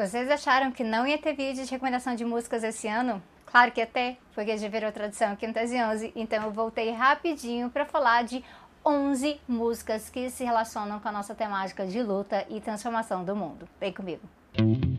Vocês acharam que não ia ter vídeo de recomendação de músicas esse ano? Claro que ter, porque já virou tradição no Tese 11, então eu voltei rapidinho para falar de 11 músicas que se relacionam com a nossa temática de luta e transformação do mundo. Vem comigo. Eu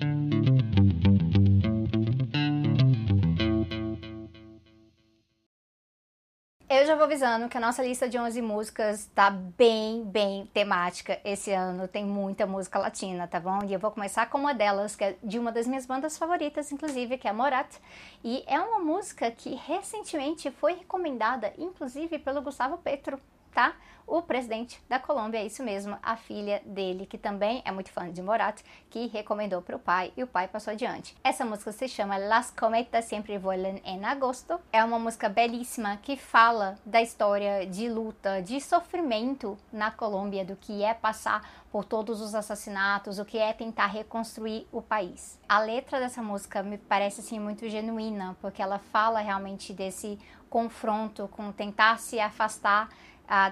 já vou avisando que a nossa lista de 11 músicas tá bem, bem temática esse ano. Tem muita música latina, tá bom? E eu vou começar com uma delas, que é de uma das minhas bandas favoritas, inclusive, que é a Morat. E é uma música que recentemente foi recomendada, inclusive, pelo Gustavo Petro, tá? O presidente da Colômbia, é isso mesmo, a filha dele, que também é muito fã de Morat, que recomendou para o pai e o pai passou adiante. Essa música se chama Las Cometas Sempre Volan en Agosto. É uma música belíssima que fala da história de luta, de sofrimento na Colômbia, do que é passar por todos os assassinatos, o que é tentar reconstruir o país. A letra dessa música me parece assim muito genuína, porque ela fala realmente desse confronto com tentar se afastar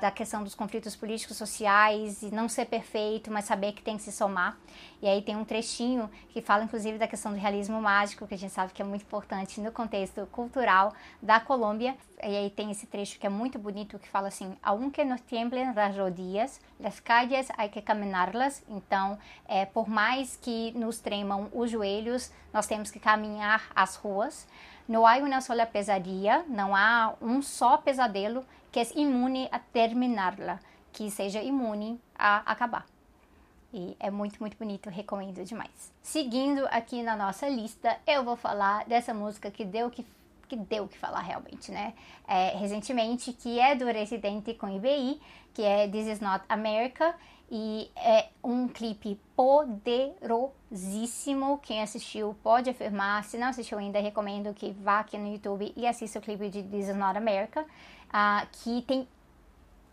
da questão dos conflitos políticos sociais e não ser perfeito, mas saber que tem que se somar. E aí tem um trechinho que fala inclusive da questão do realismo mágico, que a gente sabe que é muito importante no contexto cultural da Colômbia. E aí tem esse trecho que é muito bonito que fala assim: "Aunque nos tiemblen las rodillas, las calles hay que caminarlas". Então, é, por mais que nos tremam os joelhos, nós temos que caminhar as ruas. Não há uma sola pesadilla, não há um só pesadelo que é imune a terminá-la, que seja imune a acabar. E é muito, muito bonito, recomendo demais. Seguindo aqui na nossa lista, eu vou falar dessa música que deu que que deu que falar realmente, né? É, recentemente, que é do Residente com IBI, que é This Is Not America, e é um clipe poderosíssimo. Quem assistiu pode afirmar. Se não assistiu ainda, recomendo que vá aqui no YouTube e assista o clipe de This Is Not America uh, que tem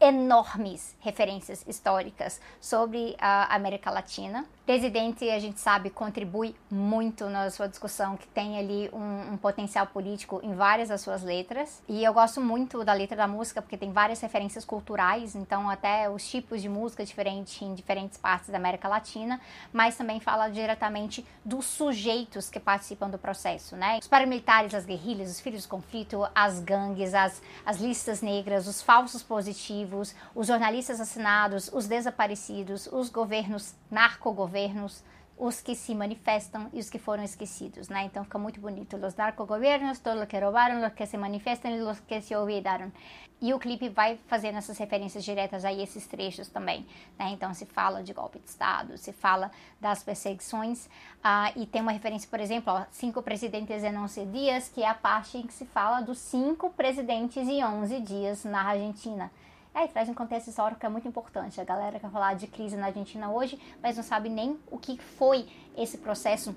enormes referências históricas sobre a América Latina. Presidente, a gente sabe, contribui muito na sua discussão, que tem ali um, um, potencial político em várias das suas letras. E eu gosto muito da letra da música, porque tem várias referências culturais, então até os tipos de música diferentes em diferentes partes da América Latina, mas também fala diretamente dos sujeitos que participam do processo, né? Os paramilitares, as guerrilhas, os filhos do conflito, as gangues, as, as listas negras, os falsos positivos, os jornalistas assinados, os desaparecidos, os governos narcogovernos, governos, os que se manifestam e os que foram esquecidos, né? Então fica muito bonito. Os narcogovernos, todos os que roubaram, os que se manifestam e os que se olvidaram. E o clipe vai fazendo essas referências diretas a esses trechos também, né? Então se fala de golpe de Estado, se fala das perseguições uh, e tem uma referência, por exemplo, ó, cinco presidentes em 11 dias, que é a parte em que se fala dos cinco presidentes em 11 dias na Argentina. Aí traz um contexto histórico que é muito importante. A galera quer falar de crise na Argentina hoje, mas não sabe nem o que foi esse processo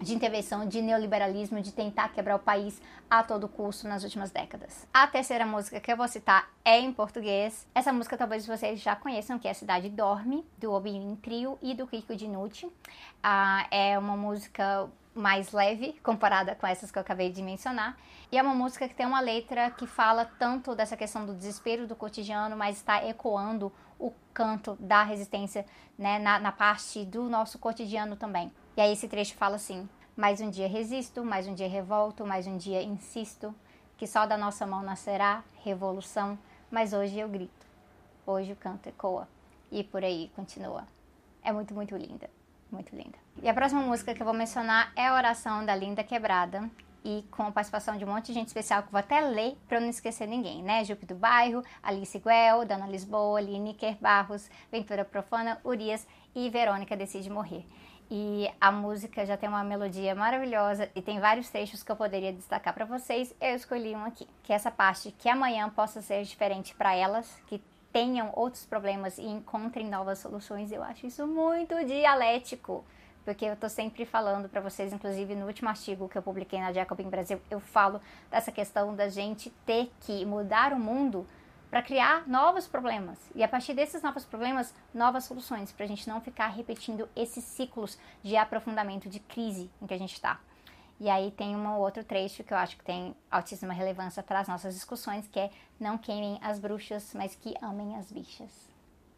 de intervenção, de neoliberalismo, de tentar quebrar o país a todo custo nas últimas décadas. A terceira música que eu vou citar é em português. Essa música talvez vocês já conheçam, que é a Cidade Dorme, do Obin Trio e do Kiko Dinucci. Ah, é uma música mais leve comparada com essas que eu acabei de mencionar. E é uma música que tem uma letra que fala tanto dessa questão do desespero do cotidiano, mas está ecoando o canto da resistência né, na, na parte do nosso cotidiano também. E aí esse trecho fala assim: Mais um dia resisto, mais um dia revolto, mais um dia insisto, que só da nossa mão nascerá revolução, mas hoje eu grito, hoje o canto ecoa. E por aí continua. É muito, muito linda muito linda. E a próxima música que eu vou mencionar é a Oração da Linda Quebrada, e com a participação de um monte de gente especial que eu vou até ler para não esquecer ninguém, né? Jupe do Bairro, Alice Guel, Dana Lisboa, Lineker Barros, Ventura Profana, Urias e Verônica Decide Morrer. E a música já tem uma melodia maravilhosa e tem vários trechos que eu poderia destacar para vocês. Eu escolhi um aqui, que é essa parte que amanhã possa ser diferente para elas, que tenham outros problemas e encontrem novas soluções. Eu acho isso muito dialético, porque eu estou sempre falando para vocês, inclusive no último artigo que eu publiquei na Jacobin Brasil, eu falo dessa questão da gente ter que mudar o mundo para criar novos problemas e a partir desses novos problemas, novas soluções, para a gente não ficar repetindo esses ciclos de aprofundamento, de crise em que a gente está. E aí tem um outro trecho que eu acho que tem altíssima relevância para as nossas discussões, que é não queimem as bruxas, mas que amem as bichas.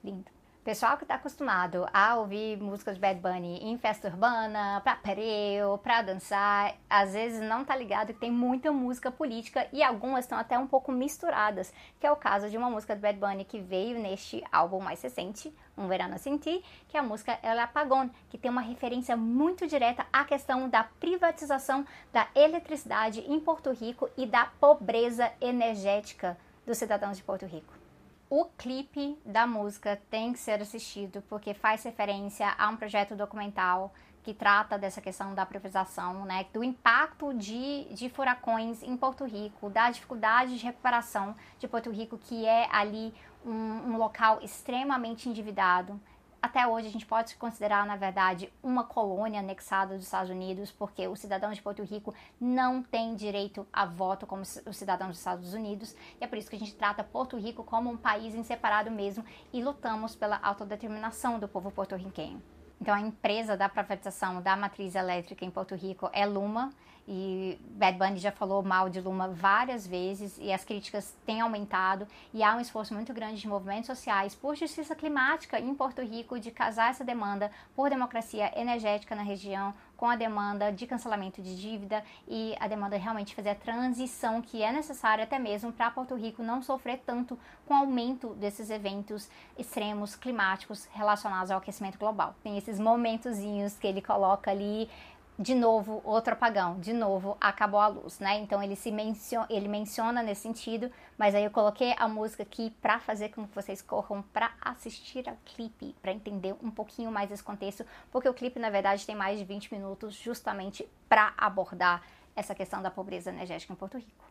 Lindo. Pessoal que está acostumado a ouvir músicas de Bad Bunny em festa urbana, pra pereu, pra dançar, às vezes não tá ligado que tem muita música política e algumas estão até um pouco misturadas, que é o caso de uma música de Bad Bunny que veio neste álbum mais recente, Um Verano Sem Ti, que é a música El Apagón, que tem uma referência muito direta à questão da privatização da eletricidade em Porto Rico e da pobreza energética dos cidadãos de Porto Rico. O clipe da música tem que ser assistido porque faz referência a um projeto documental que trata dessa questão da privatização, né, do impacto de, de furacões em Porto Rico, da dificuldade de recuperação de Porto Rico, que é ali um, um local extremamente endividado, até hoje a gente pode considerar, na verdade, uma colônia anexada dos Estados Unidos, porque os cidadãos de Porto Rico não têm direito a voto como os cidadãos dos Estados Unidos, e é por isso que a gente trata Porto Rico como um país em separado mesmo e lutamos pela autodeterminação do povo porto-riquenho. Então, a empresa da privatização da matriz elétrica em Porto Rico é Luma, e Bad Bunny já falou mal de Luma várias vezes e as críticas têm aumentado e há um esforço muito grande de movimentos sociais por justiça climática em Porto Rico de casar essa demanda por democracia energética na região com a demanda de cancelamento de dívida e a demanda realmente fazer a transição que é necessária até mesmo para Porto Rico não sofrer tanto com o aumento desses eventos extremos climáticos relacionados ao aquecimento global. Tem esses momentozinhos que ele coloca ali de novo outro apagão, de novo acabou a luz, né? Então ele se menciona, ele menciona nesse sentido, mas aí eu coloquei a música aqui para fazer com que vocês corram para assistir ao clipe, para entender um pouquinho mais esse contexto, porque o clipe na verdade tem mais de 20 minutos justamente para abordar essa questão da pobreza energética em Porto Rico.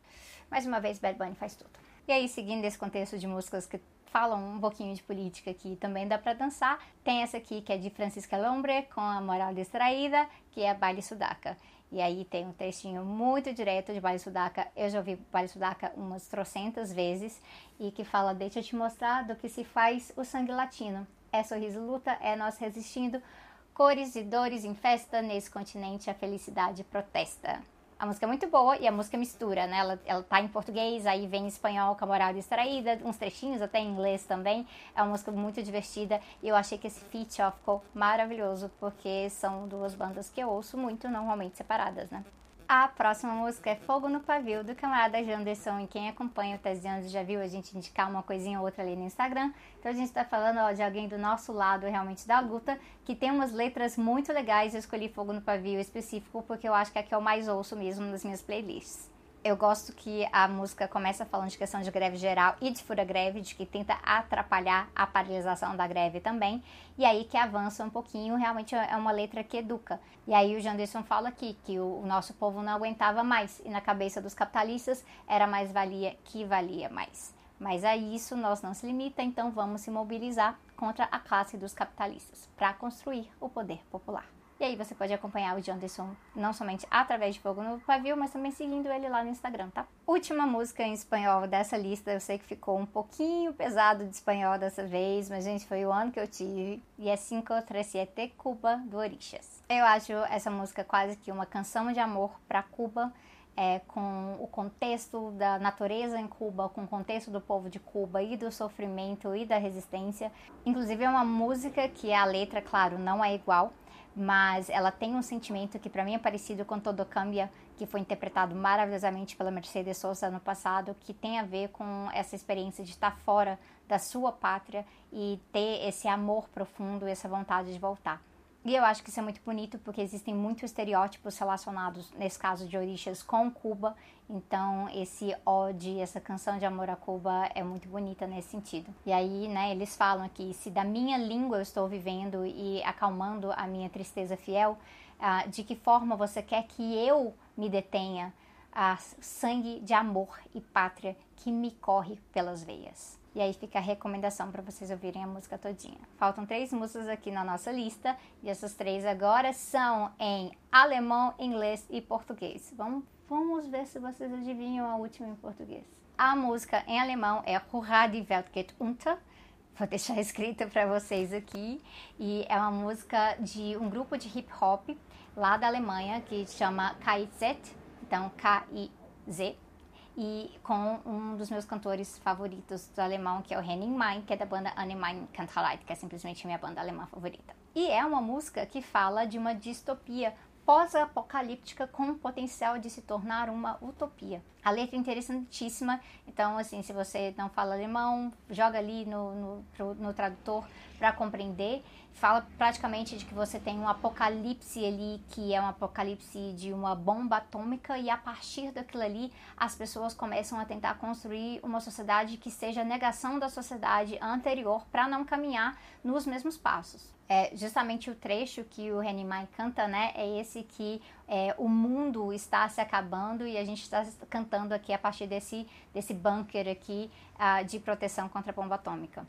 Mais uma vez, Bad Bunny faz tudo. E aí, seguindo esse contexto de músicas que falam um pouquinho de política aqui, também dá para dançar. Tem essa aqui que é de Francisca Lombre com a Moral Distraída, que é Baile Sudaca. E aí tem um textinho muito direto de Baile Sudaca. Eu já ouvi Baile Sudaca umas trocentas vezes e que fala: Deixa eu te mostrar do que se faz o sangue latino. É sorriso luta, é nós resistindo. Cores e dores em festa, nesse continente a felicidade protesta. A música é muito boa e a música mistura, né? Ela, ela tá em português, aí vem em espanhol com a moral distraída, uns trechinhos até em inglês também. É uma música muito divertida e eu achei que esse feat ó, ficou maravilhoso, porque são duas bandas que eu ouço muito, normalmente separadas, né? A próxima música é Fogo no Pavio, do camarada Janderson. E quem acompanha o Tese já viu a gente indicar uma coisinha ou outra ali no Instagram. Então a gente está falando ó, de alguém do nosso lado realmente da luta, que tem umas letras muito legais. Eu escolhi Fogo no Pavio específico porque eu acho que é a que eu mais ouço mesmo nas minhas playlists eu gosto que a música começa falando de questão de greve geral e de fura-greve, de que tenta atrapalhar a paralisação da greve também, e aí que avança um pouquinho, realmente é uma letra que educa. E aí o Janderson fala aqui que o, nosso povo não aguentava mais, e na cabeça dos capitalistas era mais valia que valia mais. Mas a isso nós não se limita, então vamos se mobilizar contra a classe dos capitalistas para construir o poder popular. E aí você pode acompanhar o Janderson não somente através de Fogo no Pavio, mas também seguindo ele lá no Instagram, tá? Última música em espanhol dessa lista, eu sei que ficou um pouquinho pesado de espanhol dessa vez, mas gente, foi o ano que eu tive, e é 537 Cuba do Orixas. Eu acho essa música quase que uma canção de amor para Cuba, é, com o contexto da natureza em Cuba, com o contexto do povo de Cuba e do sofrimento e da resistência. Inclusive é uma música que a letra, claro, não é igual, mas ela tem um sentimento que para mim é parecido com Todo Cambia, que foi interpretado maravilhosamente pela Mercedes Sosa no passado, que tem a ver com essa experiência de estar fora da sua pátria e ter esse amor profundo, essa vontade de voltar. E eu acho que isso é muito bonito porque existem muitos estereótipos relacionados, nesse caso de orixas, com Cuba. Então, esse ode, essa canção de amor a Cuba é muito bonita nesse sentido. E aí, né, eles falam aqui: se da minha língua eu estou vivendo e acalmando a minha tristeza fiel, uh, de que forma você quer que eu me detenha? A sangue de amor e pátria que me corre pelas veias. E aí fica a recomendação para vocês ouvirem a música todinha. Faltam três músicas aqui na nossa lista e essas três agora são em alemão, inglês e português. Vamos, vamos ver se vocês adivinham a última em português. A música em alemão é Hurra die Welt geht unter. Vou deixar escrita para vocês aqui. E é uma música de um grupo de hip hop lá da Alemanha que chama KIZ, então K-I-Z e com um dos meus cantores favoritos do alemão, que é o Henning Mai, que é da banda Anne Mein Kanterleit, que é simplesmente minha banda alemã favorita. E é uma música que fala de uma distopia pós-apocalíptica com o potencial de se tornar uma utopia. A letra é interessantíssima, então, assim, se você não fala alemão, joga ali no, no, no tradutor para compreender. Fala praticamente de que você tem um apocalipse ali, que é um apocalipse de uma bomba atômica, e a partir daquilo ali, as pessoas começam a tentar construir uma sociedade que seja negação da sociedade anterior para não caminhar nos mesmos passos é, justamente o trecho que o Renimai canta, né? É esse que é, o mundo está se acabando e a gente está cantando aqui a partir desse, desse bunker aqui uh, de proteção contra a bomba atômica.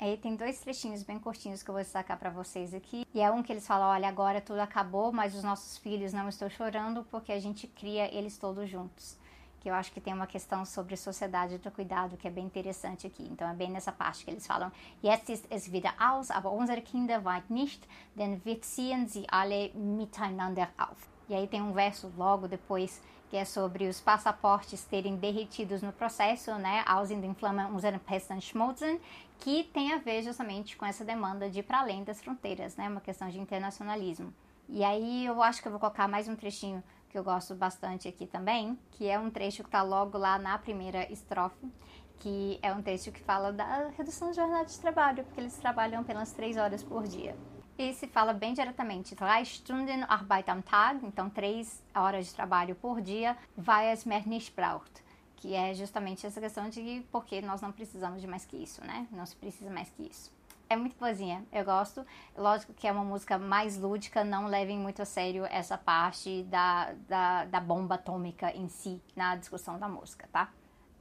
Aí tem dois trechinhos bem curtinhos que eu vou destacar para vocês aqui. E é um que eles falam: olha, agora tudo acabou, mas os nossos filhos não estão chorando porque a gente cria eles todos juntos que eu acho que tem uma questão sobre sociedade do cuidado que é bem interessante aqui. Então é bem nessa parte que eles falam: Jetzt ist es wieder aus, aber unsere Kinder weit nicht, denn wir ziehen sie alle miteinander auf. E aí tem um verso logo depois que é sobre os passaportes terem derretidos no processo, né, aus in den Flammen unseren schmutzen, que tem a ver justamente com essa demanda de ir para além das fronteiras, né, uma questão de internacionalismo. E aí eu acho que eu vou colocar mais um trechinho que eu gosto bastante aqui também, que é um trecho que está logo lá na primeira estrofe, que é um trecho que fala da redução da jornada de trabalho, porque eles trabalham apenas três horas por dia. E se fala bem diretamente, drei Stunden Arbeit am Tag, então três horas de trabalho por dia, weil es mehr nicht braucht, que é justamente essa questão de porque nós não precisamos de mais que isso, né? Não se precisa mais que isso é muito boazinha, eu gosto. Lógico que é uma música mais lúdica, não levem muito a sério essa parte da, da, da bomba atômica em si na discussão da música, tá?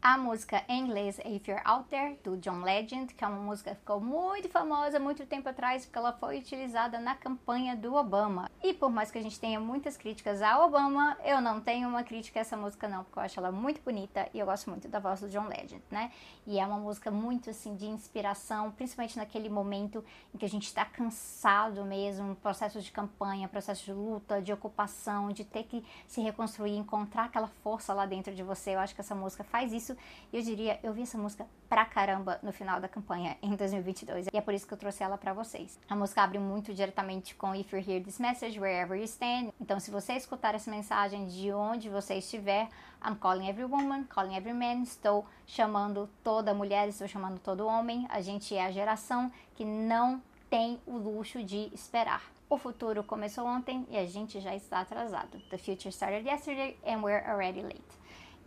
A música em inglês If You're Out There, do John Legend, que é uma música que ficou muito famosa muito tempo atrás, porque ela foi utilizada na campanha do Obama. E por mais que a gente tenha muitas críticas ao Obama, eu não tenho uma crítica a essa música não, porque eu acho ela muito bonita e eu gosto muito da voz do John Legend, né? E é uma música muito assim de inspiração, principalmente naquele momento em que a gente está cansado mesmo, processo de campanha, processo de luta, de ocupação, de ter que se reconstruir, encontrar aquela força lá dentro de você. Eu acho que essa música faz isso isso. E eu diria, eu vi essa música pra caramba no final da campanha em 2022. E é por isso que eu trouxe ela para vocês. A música abre muito diretamente com If You Hear This Message, Wherever You Stand. Então, se você escutar essa mensagem de onde você estiver, I'm calling every woman, calling every man. Estou chamando toda mulher, estou chamando todo homem. A gente é a geração que não tem o luxo de esperar. O futuro começou ontem e a gente já está atrasado. The future started yesterday and we're already late.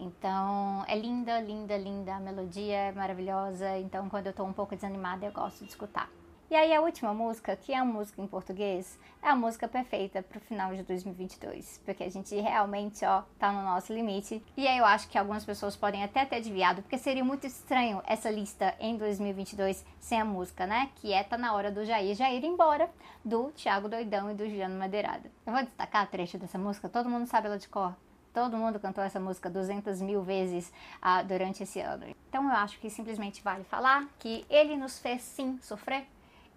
Então, é linda, linda, linda. A melodia é maravilhosa. Então, quando eu tô um pouco desanimada, eu gosto de escutar. E aí, a última música, que é a música em português, é a música perfeita pro final de 2022. Porque a gente realmente, ó, tá no nosso limite. E aí, eu acho que algumas pessoas podem até ter adivinhado, porque seria muito estranho essa lista em 2022 sem a música, né? Que é Tá Na Hora do Jair Jair Embora, do Thiago Doidão e do Juliano Madeirada. Eu vou destacar a trecho dessa música, todo mundo sabe ela de cor. Todo mundo cantou essa música 200 mil vezes ah, durante esse ano. Então eu acho que simplesmente vale falar que ele nos fez sim sofrer,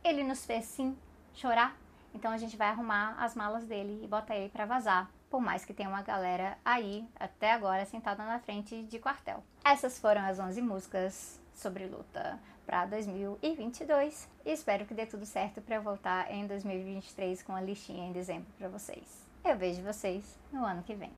ele nos fez sim chorar. Então a gente vai arrumar as malas dele e botar ele para vazar. Por mais que tenha uma galera aí, até agora, sentada na frente de quartel. Essas foram as 11 músicas sobre luta para 2022. E espero que dê tudo certo para voltar em 2023 com a listinha em dezembro para vocês. Eu vejo vocês no ano que vem.